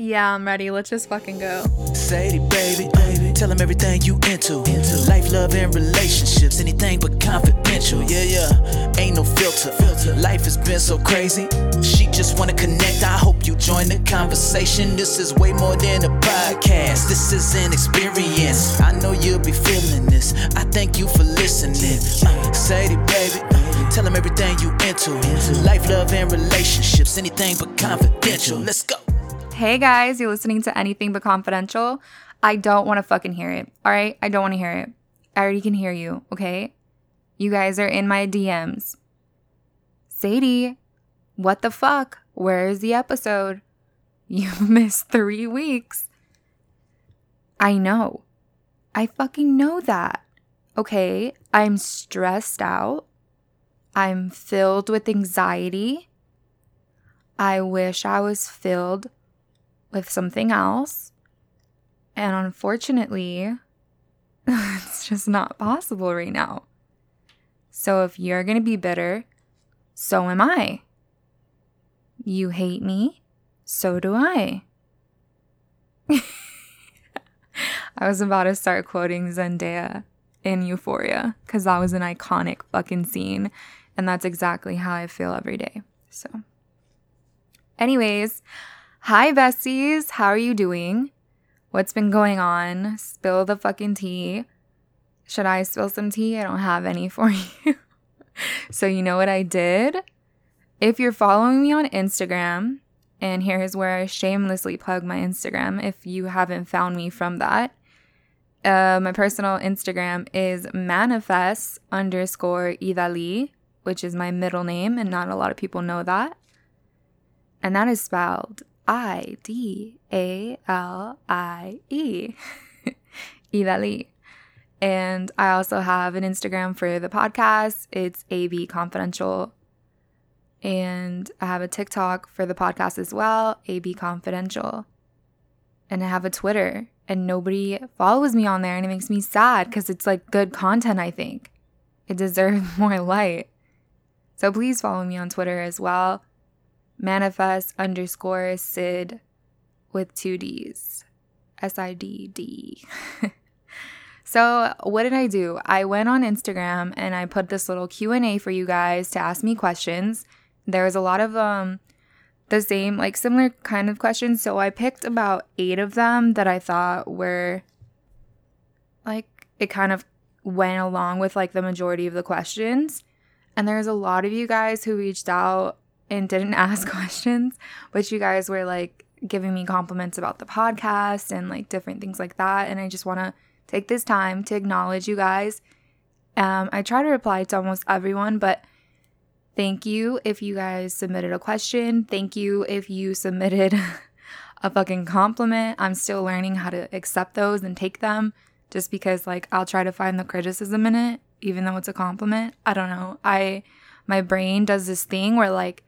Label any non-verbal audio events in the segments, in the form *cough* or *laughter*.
Yeah, I'm ready. Let's just fucking go. Seidy, baby, baby. Tell them everything you into. into. Life, love, and relationships. Anything but confidential. Yeah, yeah. Ain't no filter. filter. Life has been so crazy. She just wanna connect. I hope you join the conversation. This is way more than a podcast. This is an experience. I know you'll be feeling this. I thank you for listening. Uh, Seidy, baby. Tell them everything you into. Life, love, and relationships. Anything but confidential. Let's go. Hey guys, you're listening to Anything But Confidential. I don't want to fucking hear it. All right? I don't want to hear it. I already can hear you, okay? You guys are in my DMs. Seidy, what the fuck? Where is the episode? *laughs* You've missed three weeks. I know. I fucking know that. Okay? I'm stressed out. I'm filled with anxiety. I wish I was filled with something else. And unfortunately, *laughs* it's just not possible right now. So if you're going to be bitter, so am I. You hate me, so do I. *laughs* I was about to start quoting Zendaya in Euphoria because that was an iconic fucking scene. And that's exactly how I feel every day. So, anyways, Hi, Bessies. How are you doing? What's been going on? Spill the fucking tea. Should I spill some tea? I don't have any *laughs* for you. so, you know what I did? If you're following me on Instagram, and here's where I shamelessly plug my Instagram if you haven't found me from that. Uh, my personal Instagram is manifest underscore Idalie, which is my middle name, and not a lot of people know that. And that is spelled I D A L I E. *laughs* Idalie. And I also have an Instagram for the podcast. It's AB Confidential. And I have a TikTok for the podcast as well, AB Confidential. And I have a Twitter, and nobody follows me on there, and it makes me sad because it's like good content, I think. It deserves *laughs* more light. So please follow me on Twitter as well manifest underscore Sid with two D's. S I D D. *laughs* So, what did I do? I went on Instagram and I put this little Q&A for you guys to ask me questions. There was a lot of um the same like similar kind of questions, so I picked about 8 of them that I thought were like it kind of went along with like the majority of the questions. And there's a lot of you guys who reached out and didn't *laughs* ask questions, but you guys were like giving me compliments about the podcast and like different things like that. And I just want to take this time to acknowledge you guys. Um, I try to reply to almost everyone, but thank you if you guys submitted a question. Thank you if you submitted *laughs* a fucking compliment. I'm still learning how to accept those and take them just because like I'll try to find the criticism in it even though it's a compliment. I don't know. I my brain does this thing where like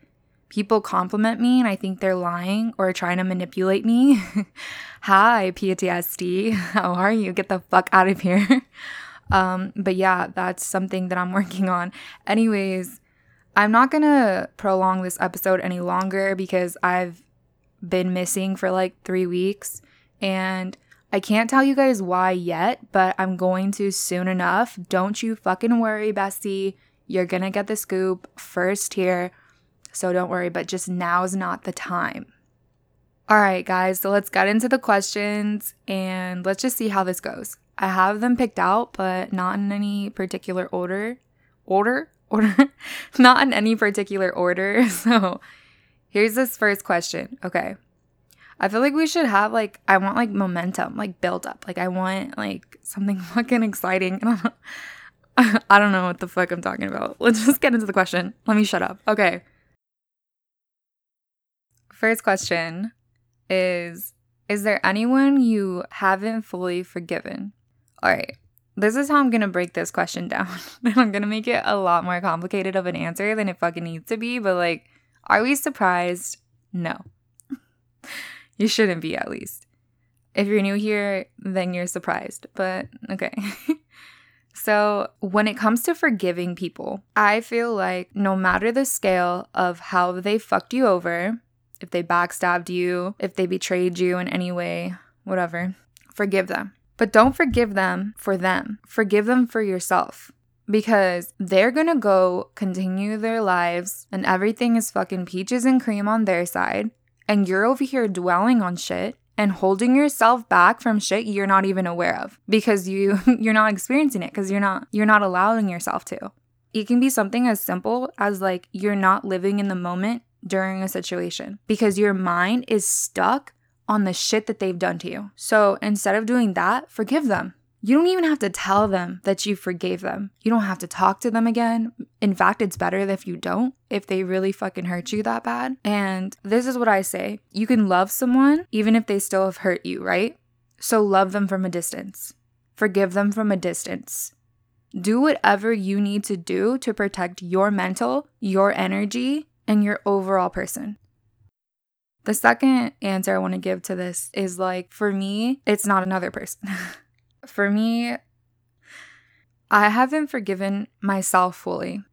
people compliment me and I think they're lying or trying to manipulate me. *laughs* Hi, PTSD. *laughs* How are you? Get the fuck out of here. *laughs* um, but yeah, that's something that I'm working on. Anyways, I'm not gonna prolong this episode any longer because I've been missing for like three weeks and I can't tell you guys why yet, but I'm going to soon enough. Don't you fucking worry, Bessie. You're gonna get the scoop first here so don't worry, but just now's not the time. All right, guys, so let's get into the questions and let's just see how this goes. I have them picked out, but not in any particular order. Order? Order? *laughs* not in any particular order. *laughs* So here's this first question. Okay. I feel like we should have like, I want like momentum, like build up. Like, I want like something *laughs* fucking exciting. I don't know what the fuck I'm talking about. Let's just get into the question. Let me shut up. Okay. First question is Is there anyone you haven't fully forgiven? All right, this is how I'm gonna break this question down. *laughs* I'm gonna make it a lot more complicated of an answer than it fucking needs to be, but like, are we surprised? No. *laughs* you shouldn't be, at least. If you're new here, then you're surprised, but okay. *laughs* So, when it comes to forgiving people, I feel like no matter the scale of how they fucked you over, if they backstabbed you, if they betrayed you in any way, whatever. Forgive them. But don't forgive them for them. Forgive them for yourself because they're gonna go continue their lives and everything is fucking peaches and cream on their side. And you're over here dwelling on shit and holding yourself back from shit you're not even aware of because you *laughs* you're not experiencing it because you're not you're not allowing yourself to. It can be something as simple as like you're not living in the moment during a situation because your mind is stuck on the shit that they've done to you. So instead of doing that, forgive them. You don't even have to tell them that you forgave them. You don't have to talk to them again. In fact, it's better if you don't, if they really fucking hurt you that bad. And this is what I say you can love someone even if they still have hurt you, right? So love them from a distance, forgive them from a distance. Do whatever you need to do to protect your mental, your energy, and your overall person. The second answer I want to give to this is like, for me, it's not another person. *laughs* For me, I haven't forgiven myself fully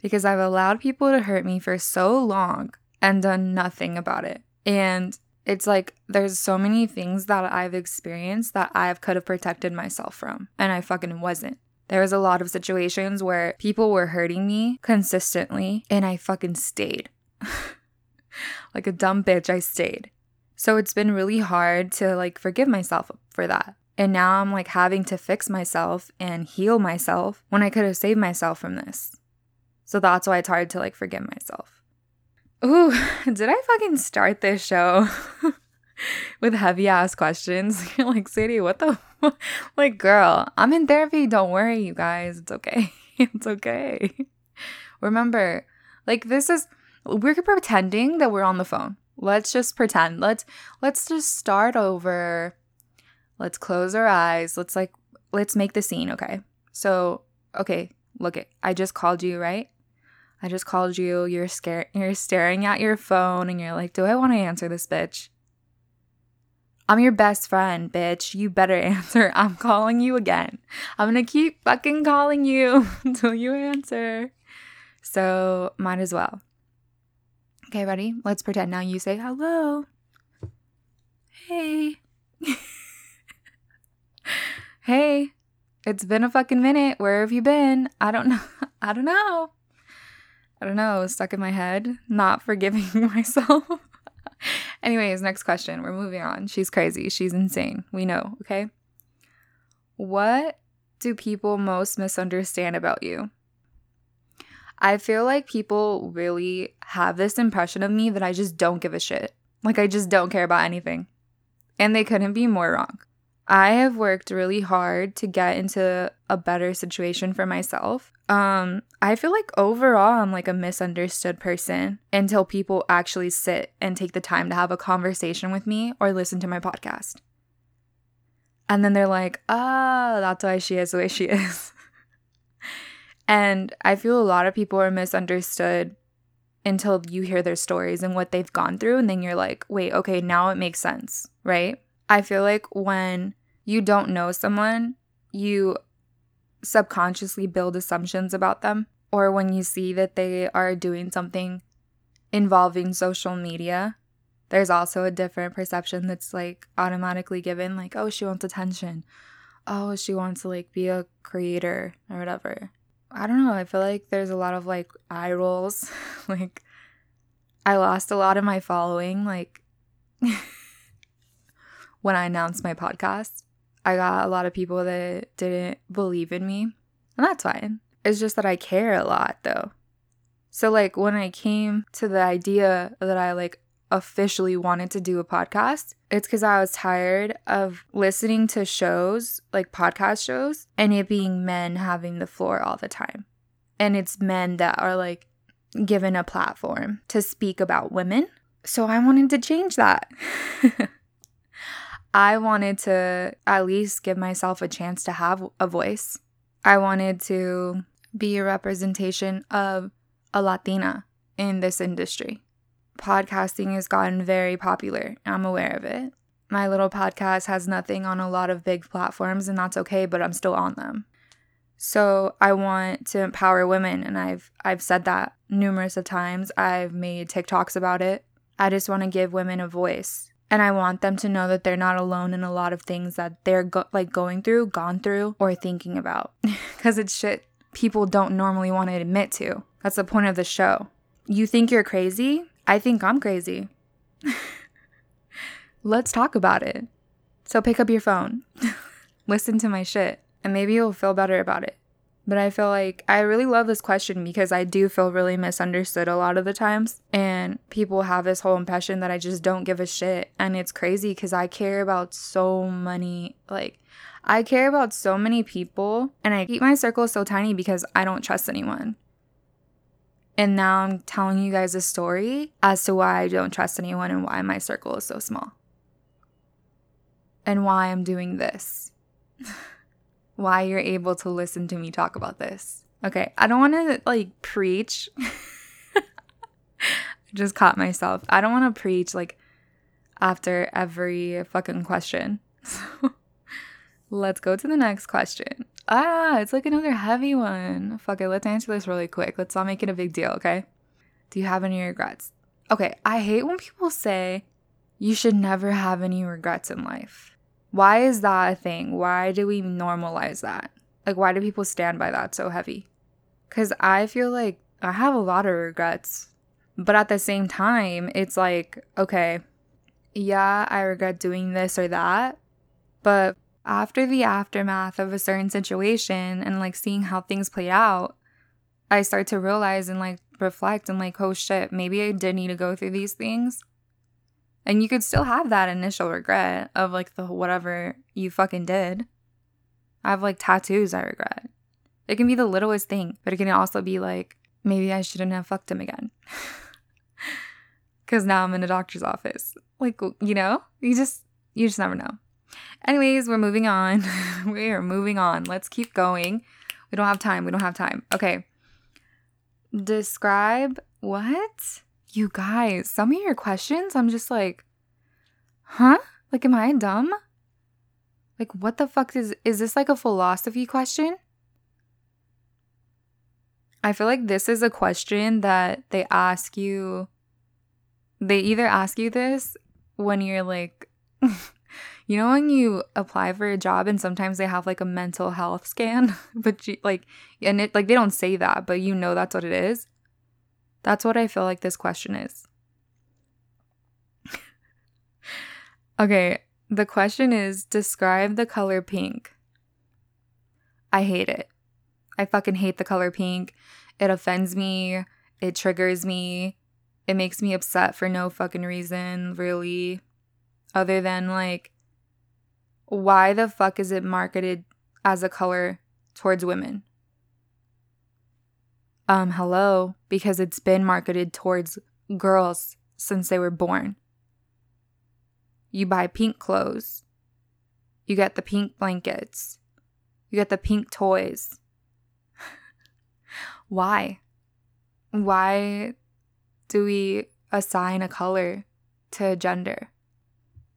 because I've allowed people to hurt me for so long and done nothing about it. And it's like there's so many things that I've experienced that I could have protected myself from, and I fucking wasn't. There was a lot of situations where people were hurting me consistently, and I fucking stayed. *laughs* like a dumb bitch, I stayed. So it's been really hard to like forgive myself for that. And now I'm like having to fix myself and heal myself when I could have saved myself from this. So that's why it's hard to like forgive myself. Ooh, *laughs* did I fucking start this show *laughs* *laughs* with heavy ass questions? *laughs* You're like, Seidy, what the? *laughs* like, girl, I'm in therapy. Don't worry, you guys. It's okay. it's okay. Remember, like, this is, we're pretending that we're on the phone. Let's just pretend. Let's, let's just start over Let's close our eyes. Let's like let's make the scene, okay? So, okay, look it. I just called you, right? I just called you. You're scared. You're staring at your phone and you're like, "Do I want to answer this bitch?" I'm your best friend, bitch. You better *laughs* answer. I'm calling you again. I'm to keep fucking calling you *laughs* until you answer. So, might as well. Okay, ready? Let's pretend now you say hello. Hey. *laughs* hey, it's been a fucking minute. Where have you been? I don't know. I don't know. I don't know. Stuck in my head, not forgiving myself. Anyways, next question. We're moving on. She's crazy. She's insane. We know, okay? What do people most misunderstand about you? I feel like people really have this impression of me that I just don't give a shit. Like, I just don't care about anything. And they couldn't be more wrong. I have worked really hard to get into a better situation for myself. Um, I feel like overall I'm like a misunderstood person until people actually sit and take the time to have a conversation with me or listen to my podcast. And then they're like, oh, that's why she is the way she is. *laughs* and I feel a lot of people are misunderstood until you hear their stories and what they've gone through. And then you're like, wait, okay, now it makes sense, right? I feel like when you don't know someone, you subconsciously build assumptions about them. Or when you see that they are doing something involving social media, there's also a different perception that's like automatically given, like, oh, she wants attention. Oh, she wants to like be a creator or whatever. I don't know. I feel like there's a lot of like eye rolls. *laughs* like, I lost a lot of my following, like, *laughs* when I announced my podcast. I got a lot of people that didn't believe in me, and that's fine. It's just that I care a lot though. So like when I came to the idea that I like officially wanted to do a podcast, it's cuz I was tired of listening to shows, like podcast shows, and it being men having the floor all the time. And it's men that are like given a platform to speak about women. So I wanted to change that. *laughs* I wanted to at least give myself a chance to have a voice. I wanted to be a representation of a Latina in this industry. Podcasting has gotten very popular. I'm aware of it. My little podcast has nothing on a lot of big platforms, and that's okay, but I'm still on them. So I want to empower women, and I've I've said that numerous of times. I've made TikToks about it. I just want to give women a voice. And I want them to know that they're not alone in a lot of things that they're go- like going through, gone through, or thinking about. *laughs* Because it's shit people don't normally want to admit to. That's the point of the show. You think you're crazy? I think I'm crazy. *laughs* Let's talk about it. So pick up your phone, *laughs* listen to my shit, and maybe you'll feel better about it. But I feel like I really love this question because I do feel really misunderstood a lot of the times. And people have this whole impression that I just don't give a shit. And it's crazy because I care about so many, like, I care about so many people. And I keep my circle so tiny because I don't trust anyone. And now I'm telling you guys a story as to why I don't trust anyone and why my circle is so small. And why I'm doing this. *laughs* why you're able to listen to me talk about this. Okay, I don't want to like preach. *laughs* Just caught myself. I don't want to preach like after every fucking question. *laughs* So let's go to the next question. Ah, it's like another heavy one. Fuck it, let's answer this really quick. Let's not make it a big deal, okay? Do you have any regrets? Okay, I hate when people say you should never have any regrets in life. Why is that a thing? Why do we normalize that? Like, why do people stand by that so heavy? Because I feel like I have a lot of regrets. But at the same time, it's like, okay, yeah, I regret doing this or that. But after the aftermath of a certain situation and like seeing how things play out, I start to realize and like reflect and like, oh shit, maybe I did need to go through these things. And you could still have that initial regret of like the whatever you fucking did. I have like tattoos I regret. It can be the littlest thing, but it can also be like, maybe I shouldn't have fucked him again. *laughs* Cause now I'm in a doctor's office. Like, you know, you just, you just never know. Anyways, we're moving on. *laughs* we are moving on. Let's keep going. We don't have time. We don't have time. Okay. Describe what? You guys, some of your questions, I'm just like, huh? Like, am I dumb? Like, what the fuck is is this like a philosophy question? I feel like this is a question that they ask you. They either ask you this when you're like, *laughs* you know, when you apply for a job and sometimes they have like a mental health scan, *laughs* but you, like, and it like they don't say that, but you know that's what it is. That's what I feel like this question is. *laughs* okay, the question is describe the color pink. I hate it. I fucking hate the color pink. It offends me. It triggers me. It makes me upset for no fucking reason, really. Other than like, why the fuck is it marketed as a color towards women? Um, hello, because it's been marketed towards girls since they were born. You buy pink clothes. You get the pink blankets. You get the pink toys. *laughs* Why? Why do we assign a color to gender?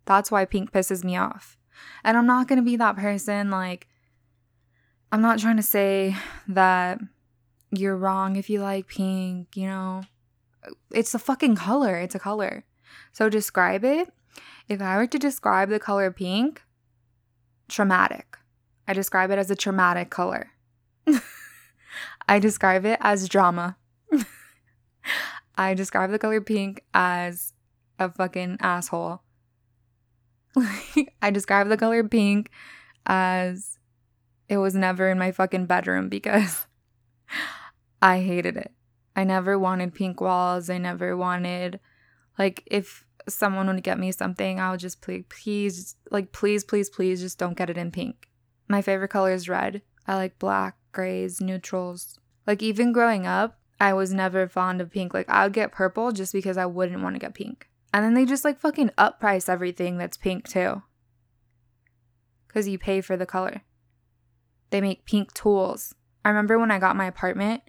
That's why pink pisses me off. And I'm not going to be that person like I'm not trying to say that you're wrong if you like pink, you know. It's a fucking color. It's a color. So describe it. If I were to describe the color pink, traumatic. I describe it as a traumatic color. *laughs* I describe it as drama. *laughs* I describe the color pink as a fucking asshole. *laughs* I describe the color pink as it was never in my fucking bedroom because I hated it. I never wanted pink walls. I never wanted, like, if someone would get me something, I would just please, please, like, please, please, please just don't get it in pink. My favorite color is red. I like black, grays, neutrals. Like, even growing up, I was never fond of pink. Like, I would get purple just because I wouldn't want to get pink. And then they just like fucking upprice everything that's pink too. Because you pay for the color. They make pink tools. I remember when I got my apartment,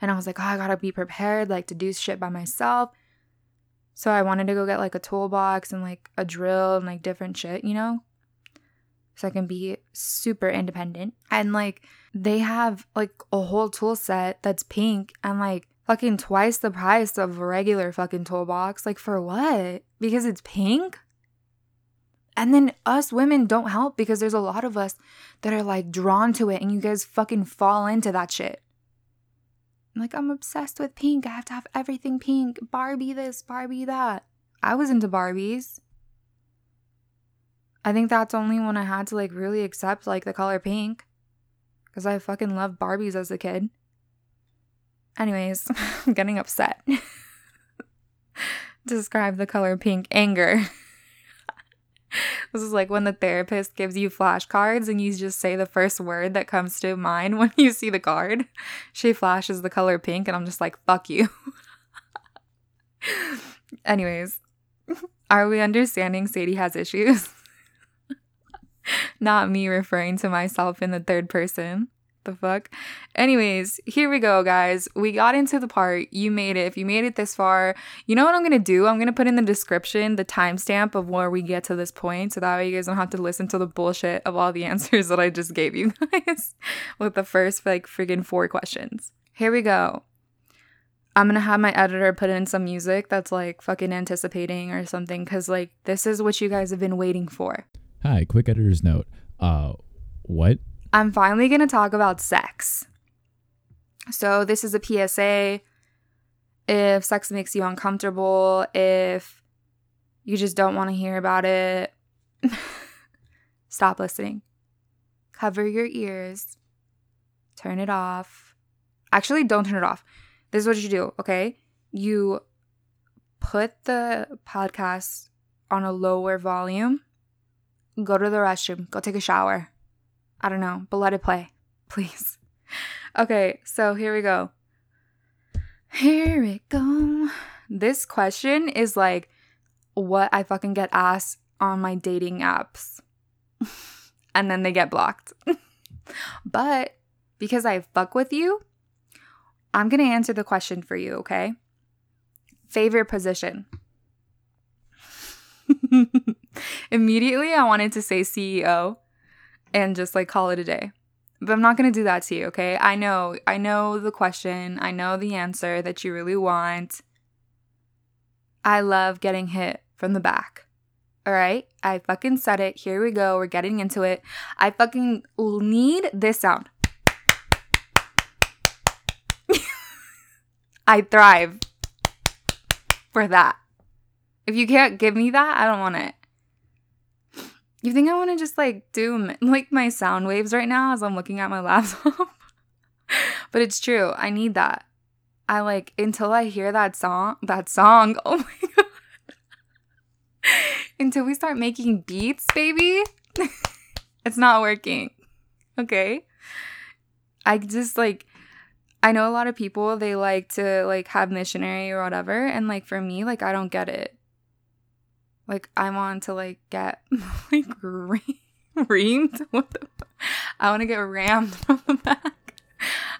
and I was like, oh, I gotta be prepared, like to do shit by myself. So I wanted to go get like a toolbox and like a drill and like different shit, you know? So I can be super independent. And like they have like a whole tool set that's pink and like fucking twice the price of a regular fucking toolbox. Like, for what? Because it's pink? And then us women don't help because there's a lot of us that are like drawn to it and you guys fucking fall into that shit. Like, I'm obsessed with pink. I have to have everything pink. Barbie this, Barbie that. I was into Barbies. I think that's only when I had to like really accept like the color pink. Because I fucking loved Barbies as a kid. Anyways, *laughs* I'm getting upset. *laughs* Describe the color pink anger. *laughs* *laughs* this is like when the therapist gives you flashcards and you just say the first word that comes to mind *laughs* when you see the card. She flashes the color pink, and I'm just like, fuck you. *laughs* Anyways, are we understanding Seidy has issues? Not me referring to myself in the third person. The fuck? Anyways, here we go, guys. We got into the part. You made it. If you made it this far, you know what I'm gonna do? I'm gonna put in the description the timestamp of where we get to this point so that way you guys don't have to listen to the bullshit of all the *laughs* answers that I just gave you guys *laughs* with the first like freaking four questions. Here we go. I'm gonna have my editor put in some music that's like fucking anticipating or something because like this is what you guys have been waiting for. Hi, quick editor's note. Uh, what? I'm finally going to talk about sex. So, this is a PSA. If sex makes you uncomfortable, if you just don't want to hear about it, *laughs* stop listening. Cover your ears. Turn it off. Actually, don't turn it off. This is what you do, okay? You put the podcast on a lower volume go to the restroom, go take a shower. I don't know, but let it play, *laughs* please. Okay, so here we go. Here we go. This question is like what I fucking get asked on my dating apps. *laughs* and then they get blocked. *laughs* but because I fuck with you, I'm going to answer the question for you, okay? Favorite position. Immediately, I wanted to say CEO and just like call it a day. But I'm not going to do that to you, okay? I know, I know the question, I know the answer that you really want. I love getting hit from the back. All right? I fucking said it. Here we go. We're getting into it. I fucking need this sound. *laughs* I thrive for that. If you can't give me that, I don't want it. You think I want to just like do like my sound waves right now as I'm looking at my *laughs* laptop? but it's true. I need that. I like until I hear that song, that song. *laughs* Oh my god. until we start making beats, baby. *laughs* it's not working. Okay? I just like I know a lot of people they like to like have missionary or whatever and like for me like I don't get it. Like I want to like get *laughs* like reamed. What the? I want to get rammed *laughs* from the back.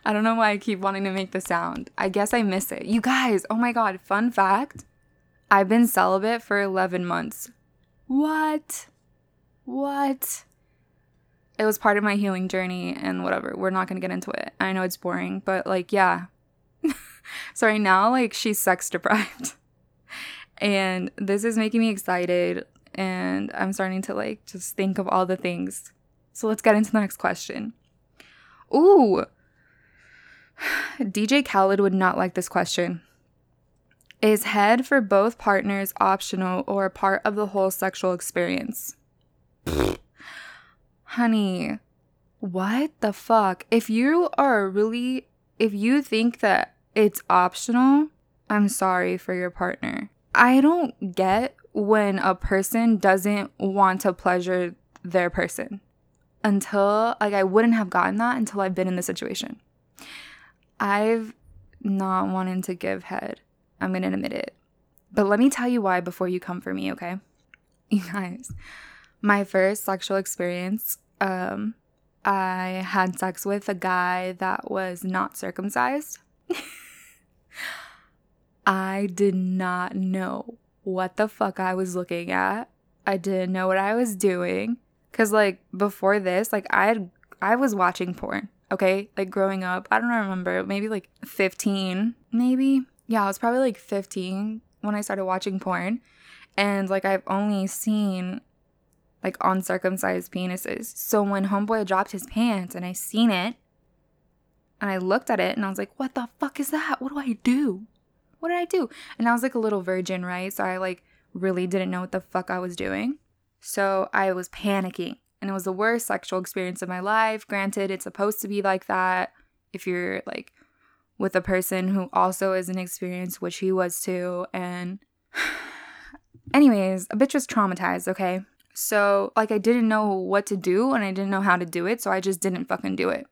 I don't know why I keep wanting to make the sound. I guess I miss it. You guys, oh my god, fun fact. I've been celibate for 11 months. What? What? It was part of my healing journey and whatever. We're not going to get into it. I know it's boring, but like, yeah. *laughs* Sorry, now like she's sex deprived. And this is making me excited and I'm starting to like just think of all the things. So let's get into the next question. Ooh. *sighs* DJ Khaled would not like this question. Is head for both partners optional or part of the whole sexual experience? *sighs* Honey, what the fuck? If you are really, if you think that it's optional, I'm sorry for your partner. I don't get when a person doesn't want to pleasure their person until like I wouldn't have gotten that until I've been in the situation. I've not wanted to give head. I'm to admit it. But let me tell you why before you come for me, okay? *laughs* You guys, my first sexual experience, um, I had sex with a guy that was not circumcised. *laughs* I did not know what the fuck I was looking at. I didn't know what I was doing. Cause like before this, like I had I was watching porn. okay? Like growing up, I don't remember, maybe like 15, maybe. Yeah, I was probably like 15 when I started watching porn. And like I've only seen like uncircumcised penises. So when homeboy dropped his pants and I seen it and I looked at it and I was like, "What the fuck is that? What do I do? What did I do?" And I was like a little virgin, right? So I like really didn't know what the fuck I was doing. So I was panicking and it was the worst sexual experience of my life. Granted, it's supposed to be like that if you're like with a person who also isn't experienced, which he was too. And *sighs* anyways, a bitch was traumatized, okay? So, like, I didn't know what to do and I didn't know how to do it. So, I just didn't fucking do it.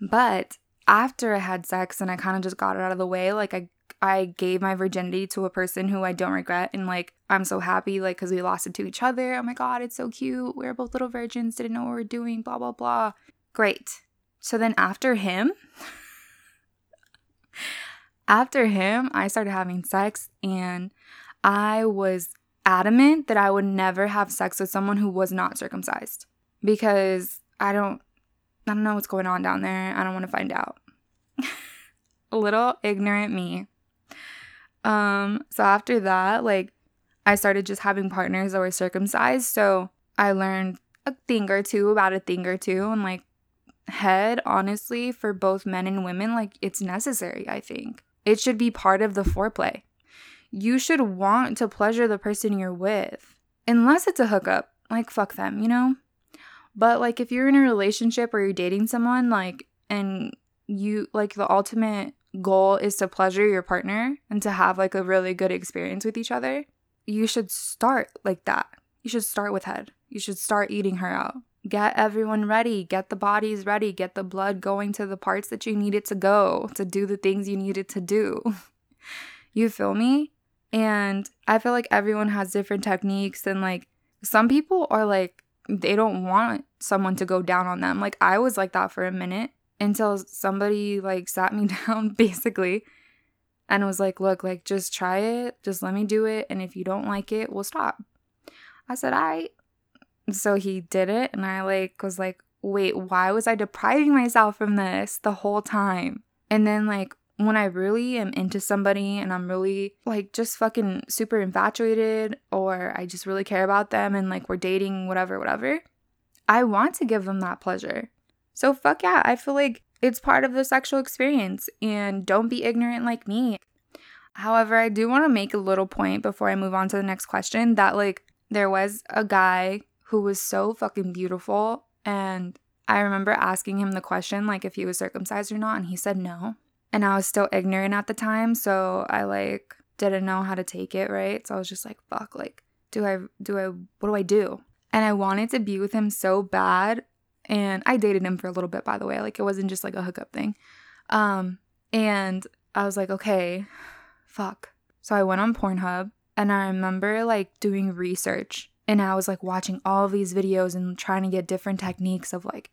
But after I had sex and I kind of just got it out of the way, like, I I gave my virginity to a person who I don't regret. And like, I'm so happy, like, because we lost it to each other. Oh my God, it's so cute. We are both little virgins, didn't know what we were doing, blah, blah, blah. Great. So then after him, *laughs* after him, I started having sex and I was adamant that I would never have sex with someone who was not circumcised because I don't I don't know what's going on down there. I don't want to find out. a *laughs* little ignorant me. Um so after that, like I started just having partners that were circumcised, so I learned a thing or two about a thing or two and like head honestly for both men and women like it's necessary, I think. It should be part of the foreplay you should want to pleasure the person you're with. Unless it's a hookup. Like, fuck them, you know? But, like, if you're in a relationship or you're dating someone, like, and you, like, the ultimate goal is to pleasure your partner and to have, like, a really good experience with each other, you should start like that. You should start with head. You should start eating her out. Get everyone ready. Get the bodies ready. Get the blood going to the parts that you need it to go to do the things you need it to do. *laughs* you feel me? And I feel like everyone has different techniques and like some people are like they don't want someone to go down on them. Like I was like that for a minute until somebody like sat me *laughs* down basically and was like, "Look, like just try it. Just let me do it and if you don't like it, we'll stop." I said, "I." So he did it and I like was like, "Wait, why was I depriving myself from this the whole time?" And then like when I really am into somebody and I'm really like just fucking super infatuated or I just really care about them and like we're dating, whatever, whatever, I want to give them that pleasure. So fuck yeah, I feel like it's part of the sexual experience and don't be ignorant like me. However, I do want to make a little point before I move on to the next question that like there was a guy who was so fucking beautiful and I remember asking him the question like if he was circumcised or not and he said no and I was still ignorant at the time, so I like didn't know how to take it, right? So I was just like, fuck, like do I do I what do I do? And I wanted to be with him so bad and I dated him for a little bit by the way, like it wasn't just like a hookup thing. Um and I was like, okay, fuck. So I went on Pornhub and I remember like doing research and I was like watching all these videos and trying to get different techniques of like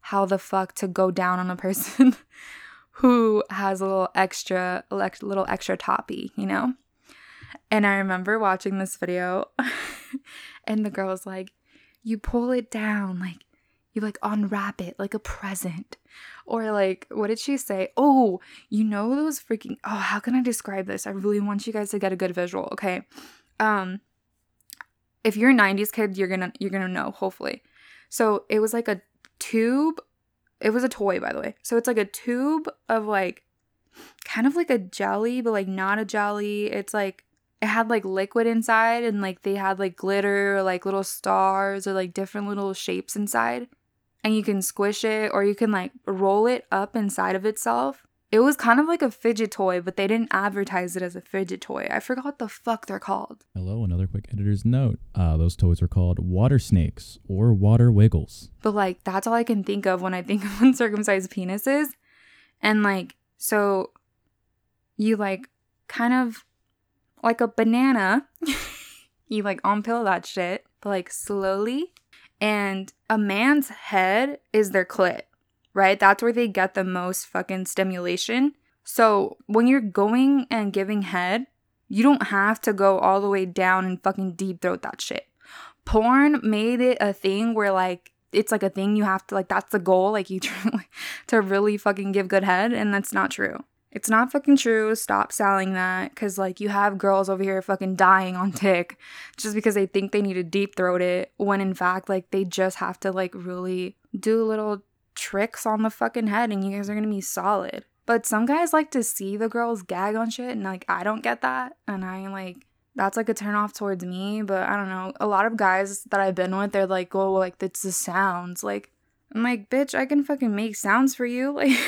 how the fuck to go down on a person *laughs* who has a little extra, like little extra toppy, you know? And I remember watching this video, *laughs* and the girl was like, You pull it down, like, you like unwrap it like a present. Or like, what did she say? Oh, you know those freaking oh, how can I describe this? I really want you guys to get a good visual, okay? Um if you're a 90s kid, you're gonna you're gonna know, hopefully. So it was like a tube it was a toy, by the way. So it's like a tube of like kind of like a jelly, but like not a jelly. It's like it had like liquid inside and like they had like glitter or like little stars or like different little shapes inside. And you can squish it or you can like roll it up inside of itself it was kind of like a fidget toy, but they didn't advertise it as a fidget toy. I forgot what the fuck they're called. Hello, another quick editor's note. Uh, those toys are called water snakes or water wiggles. But like, that's all I can think of when I think *laughs* of uncircumcised penises. And like, so you like kind of like a banana, *laughs* you like unpill that shit, but like slowly. And a man's head is their clit right? That's where they get the most fucking stimulation. So when you're going and giving head, you don't have to go all the way down and fucking deep throat that shit. Porn made it a thing where like it's like a thing you have to like that's the goal like you try *laughs* to really fucking give good head and that's not true it's not fucking true stop selling that because like you have girls over here fucking dying on *laughs* tick just because they think they need to deep throat it when in fact like they just have to like really do little tricks on the fucking head and you guys are gonna be solid but some guys like to see the girls gag on shit and like i don't get that and i like that's like a turn off towards me. But I don't know. A lot of guys that I've been with, they're like, oh, like it's the sounds. Like, I'm like, bitch, I can fucking make sounds for you. *laughs*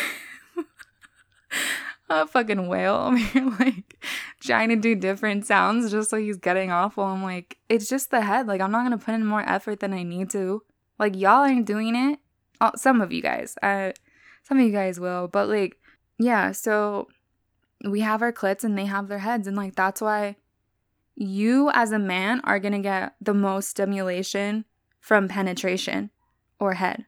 Like, a fucking whale *laughs* over here, like trying to do different sounds just so he's getting off. While I'm like, it's just the head. Like, I'm not gonna put in more effort than I need to. Like, y'all ain't doing it. Oh, some of you guys, uh, some of you guys will, but like, yeah. So we have our clits and they have their heads, and like that's why you as a man are to get the most stimulation from penetration or head.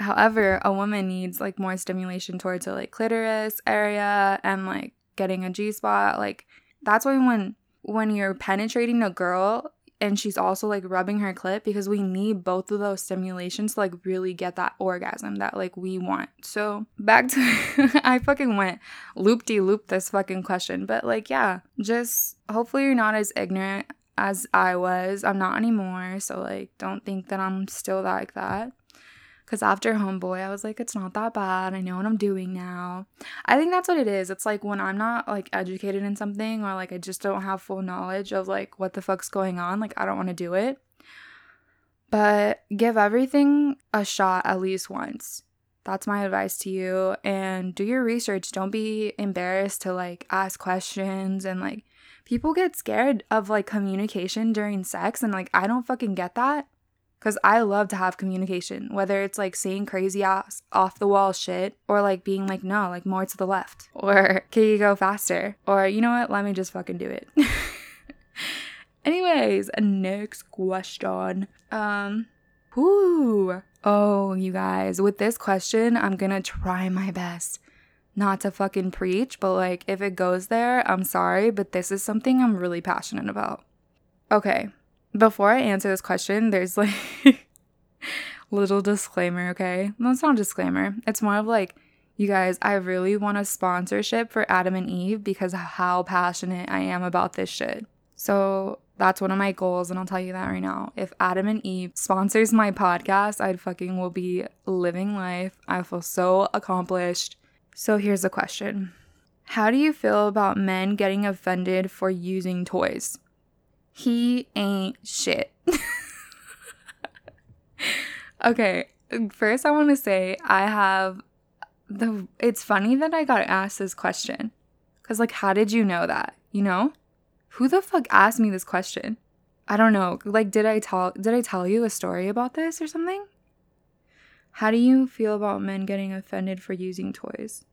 However, a woman needs like more stimulation towards her like clitoris area and like getting a G spot. Like that's why when when you're penetrating a girl, and she's also like rubbing her clit because we need both of those stimulations to like really get that orgasm that like we want. So back to *laughs* I fucking went loop de loop this fucking question, but like yeah, just hopefully you're not as ignorant as I was. I'm not anymore, so like don't think that I'm still like that. Because after Homeboy, I was like, it's not that bad. I know what I'm doing now. I think that's what it is. It's like when I'm not like educated in something or like I just don't have full knowledge of like what the fuck's going on, like I don't want to do it. But give everything a shot at least once. That's my advice to you. And do your research. Don't be embarrassed to like ask questions and like people get scared of like communication during sex and like I don't fucking get that. Because I love to have communication, whether it's like saying crazy ass off the wall shit or like being like, no, like more to the left. Or *laughs* can you go faster? Or you know what? Let me just fucking do it. *laughs* Anyways, next question. Um, whoo. Oh, you guys, with this question, I'm gonna try my best not to fucking preach, but like if it goes there, I'm sorry, but this is something I'm really passionate about. Okay, before I answer this question, there's like *laughs* little disclaimer, okay? No, it's not a disclaimer. It's more of like, you guys, I really want a sponsorship for Adam and Eve because how passionate I am about this shit. So that's one of my goals, and I'll tell you that right now. If Adam and Eve sponsors my podcast, I'd fucking will be living life. I feel so accomplished. So here's a question How do you feel about men getting offended for using toys? He ain't shit. *laughs* okay, first I want to say I have the it's funny that I got asked this question. Cuz like how did you know that? You know? Who the fuck asked me this question? I don't know. Like did I tell did I tell you a story about this or something? How do you feel about men getting offended for using toys?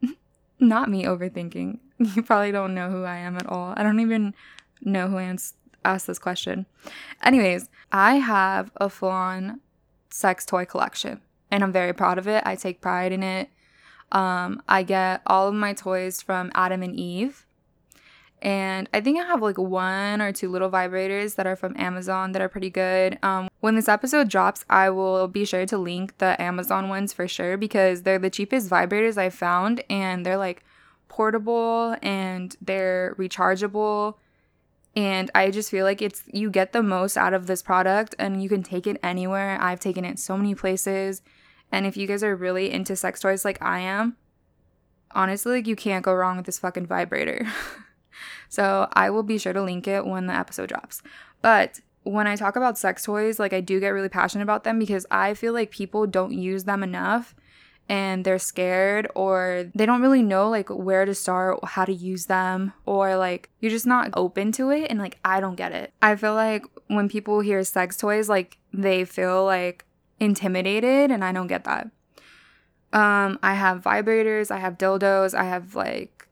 *laughs* Not me overthinking. *laughs* You probably don't know who I am at all. I don't even know who asked this question. Anyways, I have a full on sex toy collection and I'm very proud of it. I take pride in it. Um, I get all of my toys from Adam and Eve. And I think I have like one or two little vibrators that are from Amazon that are pretty good. Um, when this episode drops, I will be sure to link the Amazon ones for sure because they're the cheapest vibrators I've found and they're like portable and they're rechargeable and I just feel like it's you get the most out of this product and you can take it anywhere. I've taken it so many places. And if you guys are really into sex toys like I am, honestly, like you can't go wrong with this fucking vibrator. *laughs* so I will be sure to link it when the episode drops. But when I talk about sex toys, like I do get really passionate about them because I feel like people don't use them enough and they're scared or they don't really know like where to start, how to use them, or like you're just not open to it and like I don't get it. I feel like when people hear sex toys, like they feel like intimidated and I don't get that. Um, I have vibrators, I have dildos, I have like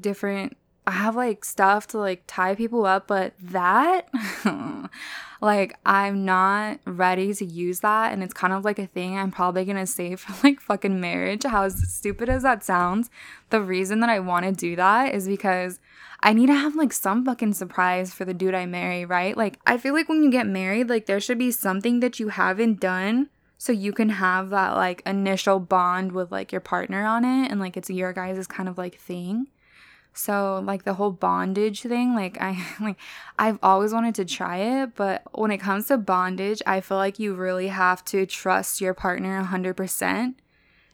different I have like stuff to like tie people up, but that *laughs* Like, I'm not ready to use that. And it's kind of like a thing I'm probably gonna save *laughs* for like fucking marriage. How stupid as that sounds, the reason that I wanna do that is because I need to have like some fucking surprise for the dude I marry, right? Like, I feel like when you get married, like, there should be something that you haven't done so you can have that like initial bond with like your partner on it and like it's your guys' kind of like thing. So like the whole bondage thing, like I *laughs* like I've always wanted to try it, but when it comes to bondage, I feel like you really have to trust your partner 100%.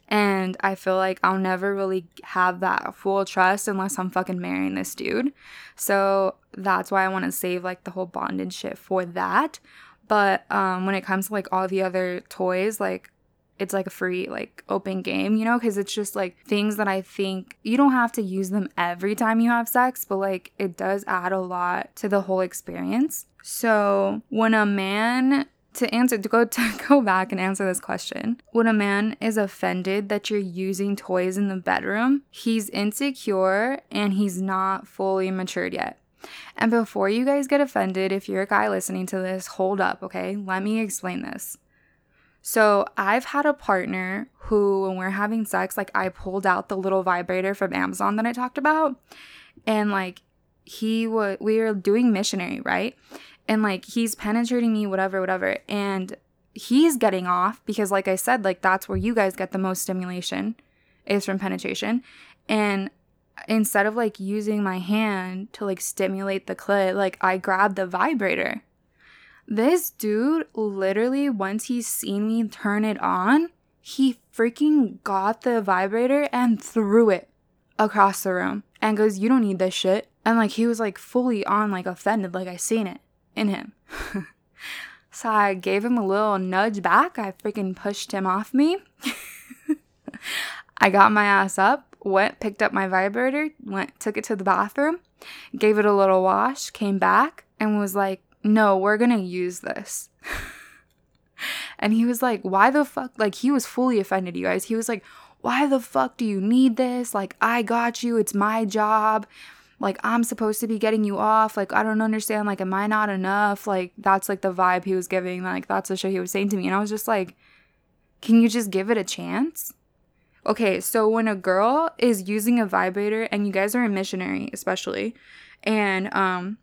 And I feel like I'll never really have that full trust unless I'm fucking marrying this dude. So that's why I want to save like the whole bondage shit for that. But um when it comes to like all the other toys, like it's like a free like open game, you know, cuz it's just like things that I think you don't have to use them every time you have sex, but like it does add a lot to the whole experience. So, when a man to answer to go *laughs* to go back and answer this question, when a man is offended that you're using toys in the bedroom, he's insecure and he's not fully matured yet. And before you guys get offended, if you're a guy listening to this, hold up, okay? Let me explain this. So I've had a partner who, when we're having sex, like I pulled out the little vibrator from Amazon that I talked about, and like he would, we were doing missionary, right? And like he's penetrating me, whatever, whatever, and he's getting off because, like I said, like that's where you guys get the most stimulation is from penetration, and instead of like using my hand to like stimulate the clit, like I grabbed the vibrator this dude literally, once he's seen me turn it on, he freaking got the vibrator and threw it across the room and goes, You don't need this shit. And like he was like fully on, like offended, like I seen it in him. *laughs* so I gave him a little nudge back. I freaking pushed him off me. *laughs* I got my ass up, went, picked up my vibrator, went, took it to the bathroom, gave it a little wash, came back, and was like, no, we're gonna use this. *laughs* and he was like, why the fuck? Like, he was fully offended, you guys. He was like, why the fuck do you need this? Like, I got you. It's my job. Like, I'm supposed to be getting you off. Like, I don't understand. Like, am I not enough? Like, that's like the vibe he was giving. Like, that's the shit he was saying to me. And I was just like, can you just give it a chance? Okay, so when a girl is using a vibrator, and you guys are a missionary, especially, and um,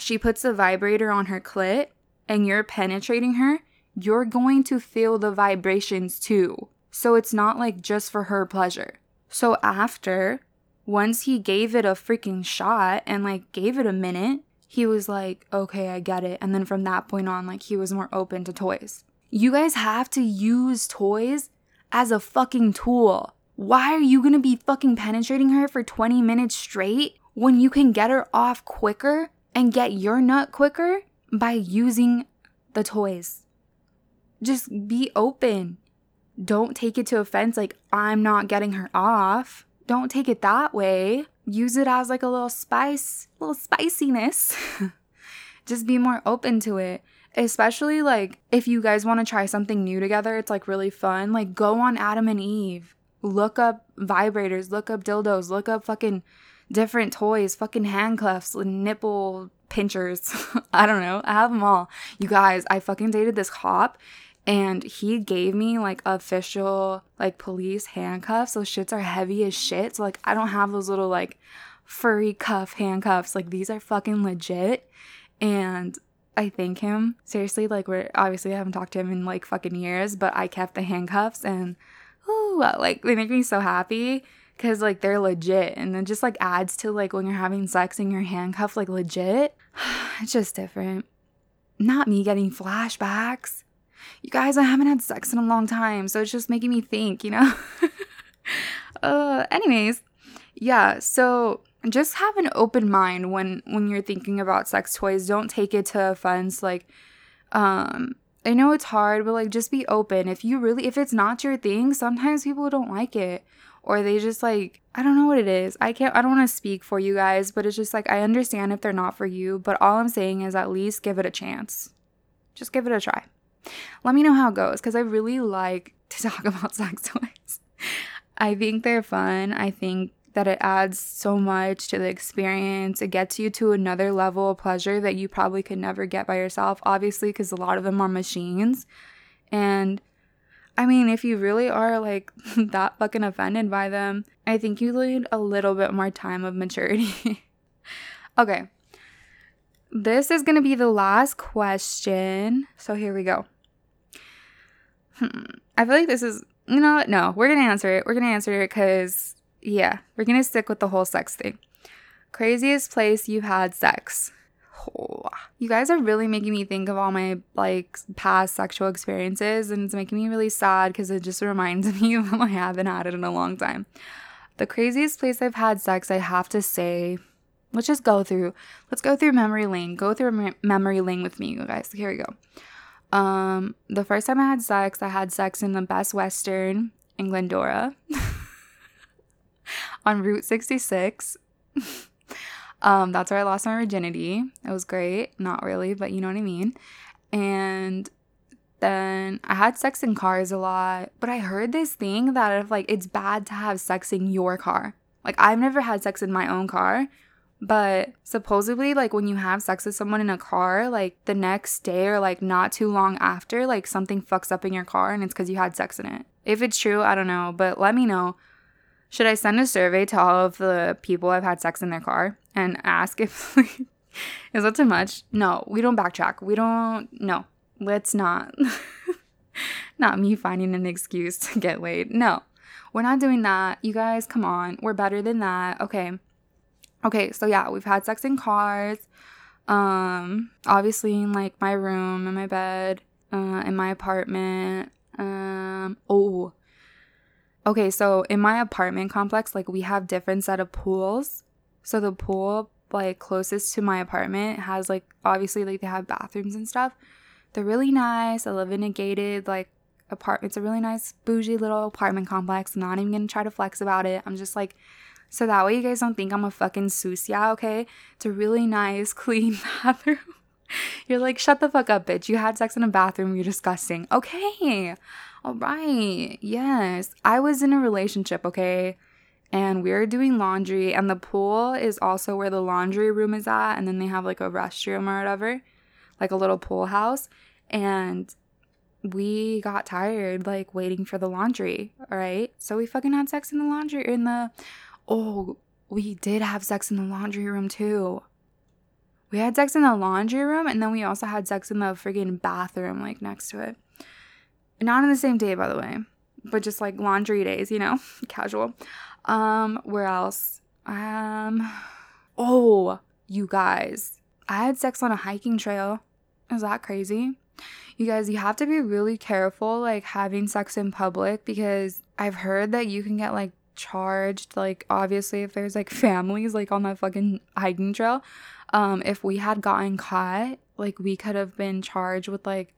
she puts a vibrator on her clit and you're penetrating her, you're going to feel the vibrations too. So it's not like just for her pleasure. So after, once he gave it a freaking shot and like gave it a minute, he was like, okay, I get it. And then from that point on, like he was more open to toys. You guys have to use toys as a fucking tool. Why are you gonna be fucking penetrating her for 20 minutes straight when you can get her off quicker and get your nut quicker by using the toys. Just be open. Don't take it to offense like I'm not getting her off. Don't take it that way. Use it as like a little spice, little spiciness. *laughs* Just be more open to it. Especially like if you guys want to try something new together, it's like really fun. Like go on Adam and Eve. Look up vibrators, look up dildos, look up fucking different toys, fucking handcuffs, nipple pinchers. *laughs* I don't know. I have them all. You guys, I fucking dated this cop and he gave me like official like police handcuffs. Those shits are heavy as shit. So like I don't have those little like furry cuff handcuffs. Like these are fucking legit. And I thank him. Seriously, like we're obviously I haven't talked to him in like fucking years, but I kept the handcuffs and ooh, like they make me so happy because like they're legit and then just like adds to like when you're having sex and you're handcuffed like legit *sighs* it's just different. Not me getting flashbacks. You guys i haven't had sex in a long time so it's just making me think you know? *laughs* Uh anyways yeah so just have an open mind when when you're thinking about sex toys. Don't take it to offense like um I know it's hard, but like just be open. If you really if it's not your thing, sometimes people don't like it or they just like I don't know what it is. I can't I don't want to speak for you guys, but it's just like I understand if they're not for you, but all I'm saying is at least give it a chance. Just give it a try. Let me know how it goes cuz I really like *laughs* to talk about sex toys. I think they're fun. I think that it adds so much to the experience. It gets you to another level of pleasure that you probably could never get by yourself, obviously, because a lot of them are machines. And I mean, if you really are like *laughs* that fucking offended by them, I think you need a little bit more time of maturity. *laughs* okay. This is going to be the last question. So here we go. Hmm. I feel like this is, you know, no, we're going to answer it. We're going to answer it because yeah, we're gonna stick with the whole sex thing. Craziest place you've had sex. You guys are really making me think of all my like past sexual experiences, and it's making me really sad because it just *laughs* reminds me of I haven't had it in a long time. The craziest place I've had sex, I have to say, let's just go through. Let's go through memory lane. Go through memory lane with me, you guys. Here we go. Um, the first time I had sex, I had sex in the Best Western in Glendora. *laughs* on Route 66. *laughs* um, that's where I lost my virginity. It was great. Not really, but you know what I mean. And then I had sex in cars a lot, but I heard this thing that if like it's bad to have sex in your car. Like I've never had sex in my own car, but supposedly like when you have sex with someone in a car, like the next day or like not too long after, like something fucks up in your car and it's cuz you had sex in it. If it's true, I don't know, but let me know. Should I send a survey to all of the people I've had sex in their car and ask if *laughs* is that too much? No, we don't backtrack. We don't no. Let's not *laughs* not me finding an excuse to get laid. No. We're not doing that. You guys, come on. We're better than that. Okay. Okay, so yeah, we've had sex in cars. Um, obviously in like my room, in my bed, uh, in my apartment. Um, oh, Okay, so in my apartment complex, like we have different set of pools. So the pool like closest to my apartment has like obviously like they have bathrooms and stuff. They're really nice. I live in a gated like apartment. It's a really nice bougie little apartment complex. I'm not even gonna try to flex about it. I'm just like so that way you guys don't think I'm a fucking sucia, okay? It's a really nice, *laughs* clean bathroom. You're like, shut the fuck up, bitch. You had sex in a bathroom. You're disgusting. Okay. All right. Yes. I was in a relationship, okay? And we are doing laundry, and the pool is also where the laundry room is at. And then they have like a restroom or whatever, like a little pool house. And we got tired, like waiting for the laundry. All right. So we fucking had sex in the laundry, in the, oh, we did have sex in the laundry room too. We had sex in the laundry room, and then we also had sex in the friggin' bathroom, like next to it. Not on the same day, by the way, but just like laundry days, you know, *laughs* casual. Um, where else? Um, oh, you guys, I had sex on a hiking trail. Is that crazy? You guys, you have to be really careful, like having sex in public, because I've heard that you can get like charged. Like, obviously, if there's like *laughs* families like on that fucking hiking trail, um, if we had gotten caught, like we could have been charged with like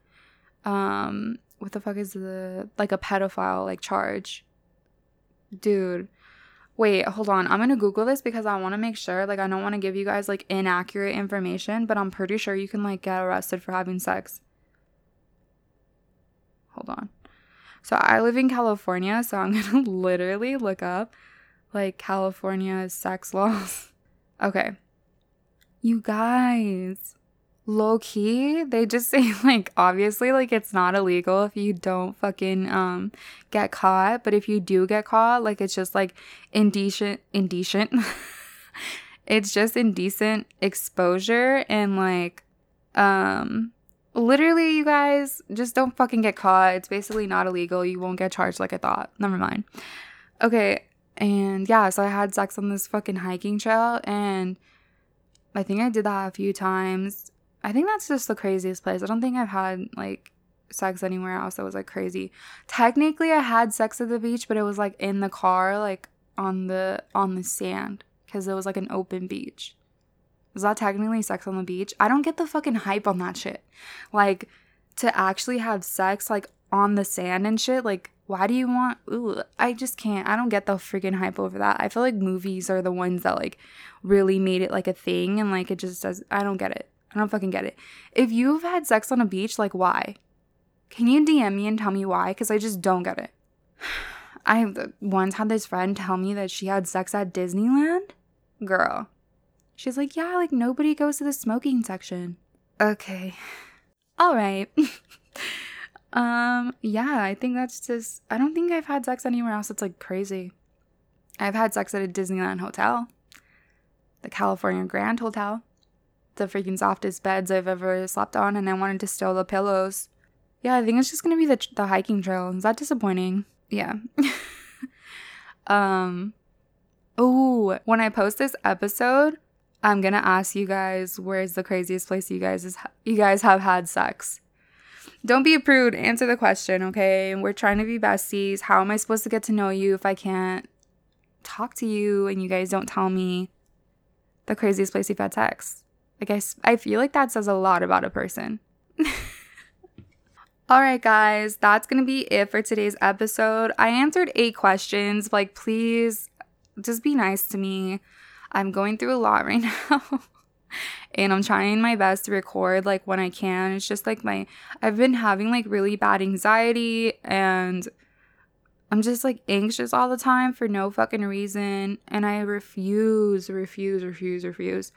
um what the fuck is the like a pedophile like charge? Dude wait hold on. I'm gonna google this because i want to make sure like i don't want to give you guys like inaccurate information but i'm pretty sure you can like get arrested for having sex. Hold on. So i live in california so i'm *laughs* gonna literally look up like california's sex laws. *laughs* Okay. You guys low key, they just *laughs* say like obviously like it's not illegal if you don't fucking um get caught, but if you do get caught, like it's just like indecent indecent. *laughs* it's just indecent exposure and like um literally you guys just don't fucking get caught. It's basically not illegal. You won't get charged like I thought. Never mind. Okay, and yeah, so I had sex on this fucking hiking trail and I think I did that a few times I think that's just the craziest place. I don't think I've had like sex anywhere else that was like crazy. Technically, I had sex at the beach, but it was like in the car, like on the on the sand because it was like an open beach. Is that technically sex on the beach? I don't get the fucking hype on that shit. Like to actually have sex like on the sand and shit, like why do you want ooh, I just can't. I don't get the freaking hype over that. I feel like movies are the ones that like really made it like a thing and like it just does I don't get it. I don't fucking get it. If you've had sex on a beach, like why? Can you DM me and tell me why? Because I just don't get it. *sighs* I once had this friend tell me that she had sex at Disneyland. Girl. She's like, yeah, like nobody goes to the smoking section. Okay. *sighs* All right. *laughs* um, yeah, I think that's just, I don't think I've had sex anywhere else that's like crazy. I've had sex at a Disneyland hotel, the California Grand Hotel, the freaking softest beds I've ever slept on, and I wanted to steal the pillows. Yeah, I think it's just gonna be the the hiking trail. Is that disappointing? Yeah. *laughs* um. Oh, when I post this episode, I'm gonna ask you guys where's the craziest place you guys is you guys have had sex. Don't be a prude. Answer the question, okay? We're trying to be besties. How am I supposed to get to know you if I can't talk to you and you guys don't tell me the craziest place you've had sex? I guess I feel like that says a lot about a person. *laughs* All right, guys, that's gonna be it for today's episode. I answered eight questions. Like, please just be nice to me. I'm going through a lot *laughs* right now. and I'm trying my best to record like when I can. It's just like my I've been having like really bad anxiety and I'm just like anxious all the time for no fucking reason and I refuse, refuse, refuse, refuse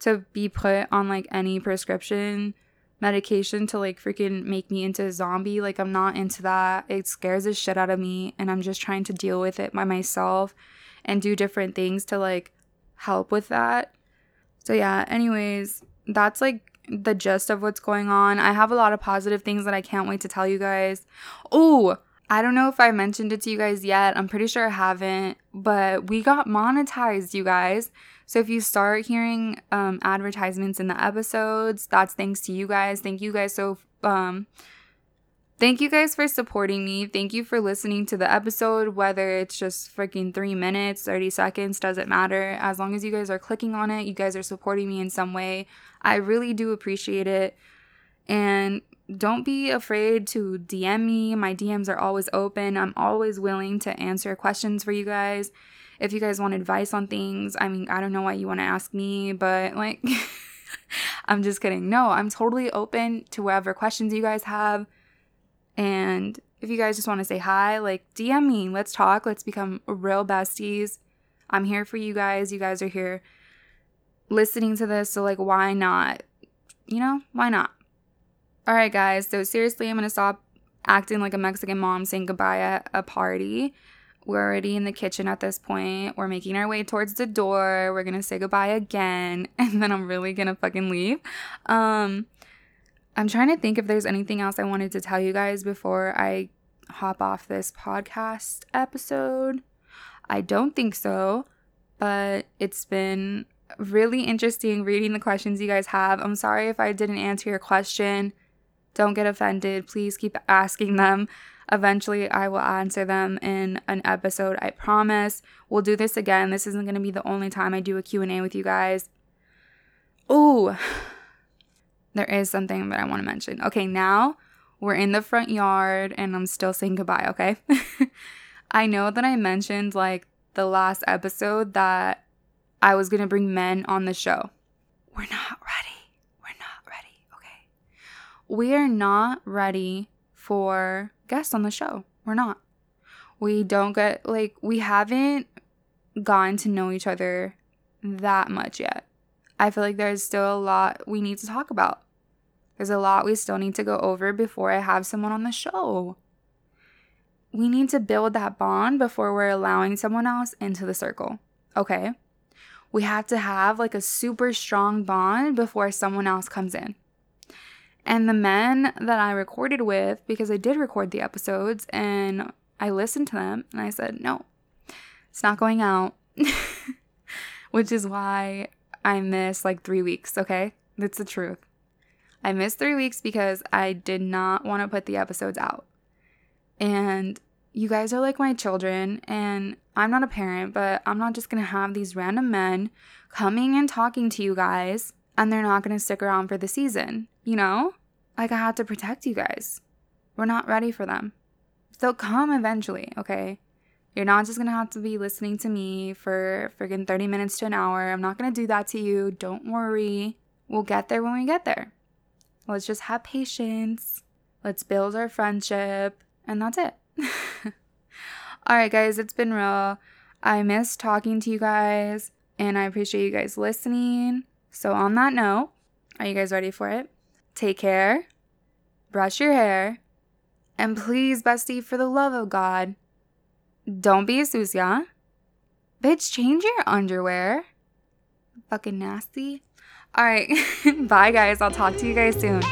to be put on like any prescription medication to like freaking make me into a zombie. Like I'm not into that. It scares the shit out of me and I'm just trying to deal with it by myself and do different things to like help with that. So, yeah, anyways, that's like the gist of what's going on. I have a lot of positive things that I can't wait to tell you guys. Oh, I don't know if I mentioned it to you guys yet. I'm pretty sure I haven't, but we got monetized, you guys. So if you start hearing um, advertisements in the episodes, that's thanks to you guys. Thank you guys so um, Thank you guys for supporting me. Thank you for listening to the episode, whether it's just freaking three minutes, 30 seconds, doesn't matter. As long as you guys are clicking on it, you guys are supporting me in some way. I really do appreciate it. And don't be afraid to DM me. My DMs are always open. I'm always willing to answer questions for you guys. If you guys want advice on things, I mean, I don't know why you want to ask me, but like, *laughs* I'm just kidding. No, I'm totally open to whatever questions you guys have and if you guys just want to say hi, like DM me, let's talk, let's become real besties. I'm here for you guys. You guys are here listening to this, so like why not? You know, why not? All right, guys. So seriously, I'm going to stop acting like a Mexican mom saying goodbye at a party. We're already in the kitchen at this point. We're making our way towards the door. We're to say goodbye again *laughs* and then I'm really to fucking leave. Um I'm trying to think if there's anything else I wanted to tell you guys before I hop off this podcast episode. I don't think so, but it's been really interesting reading the questions you guys have. I'm sorry if I didn't answer your question. Don't get offended. Please keep asking them. Eventually, I will answer them in an episode. I promise. We'll do this again. This isn't going to be the only time I do a Q&A with you guys. Oh, *sighs* there is something that I want to mention. Okay, now we're in the front yard and I'm still saying goodbye, okay? *laughs* I know that I mentioned like the last episode that I was going to bring men on the show. We're not ready. We're not ready, okay? We are not ready for guests on the show. We're not. We don't get like we haven't gotten to know each other that much yet. I feel like there's still a lot we need to talk about. There's a lot we still need to go over before I have someone on the show. We need to build that bond before we're allowing someone else into the circle. Okay? We have to have like a super strong bond before someone else comes in. And the men that I recorded with, because I did record the episodes and I listened to them and I said, no, it's not going out. *laughs* Which is why I missed like three weeks, okay? That's the truth. I missed three weeks because I did not want to put the episodes out. And you guys are like my children, and I'm not a parent, but I'm not just gonna have these random men coming and talking to you guys, and they're not gonna stick around for the season, you know? Like, I have to protect you guys. We're not ready for them. They'll come eventually, okay? You're not just gonna have to be listening to me for friggin' 30 minutes to an hour. I'm not gonna do that to you. Don't worry. We'll get there when we get there. Let's just have patience. Let's build our friendship. And that's it. *laughs* All right, guys, it's been real. I miss talking to you guys, and I appreciate you guys listening. So, on that note, are you guys ready for it? Take care, brush your hair, and please, bestie, for the love of God, don't be a sucia. Bitch, change your underwear. Fucking nasty. All right. *laughs* Bye, guys. I'll talk to you guys soon.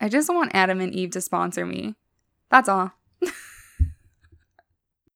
I just want Adam and Eve to sponsor me. That's all.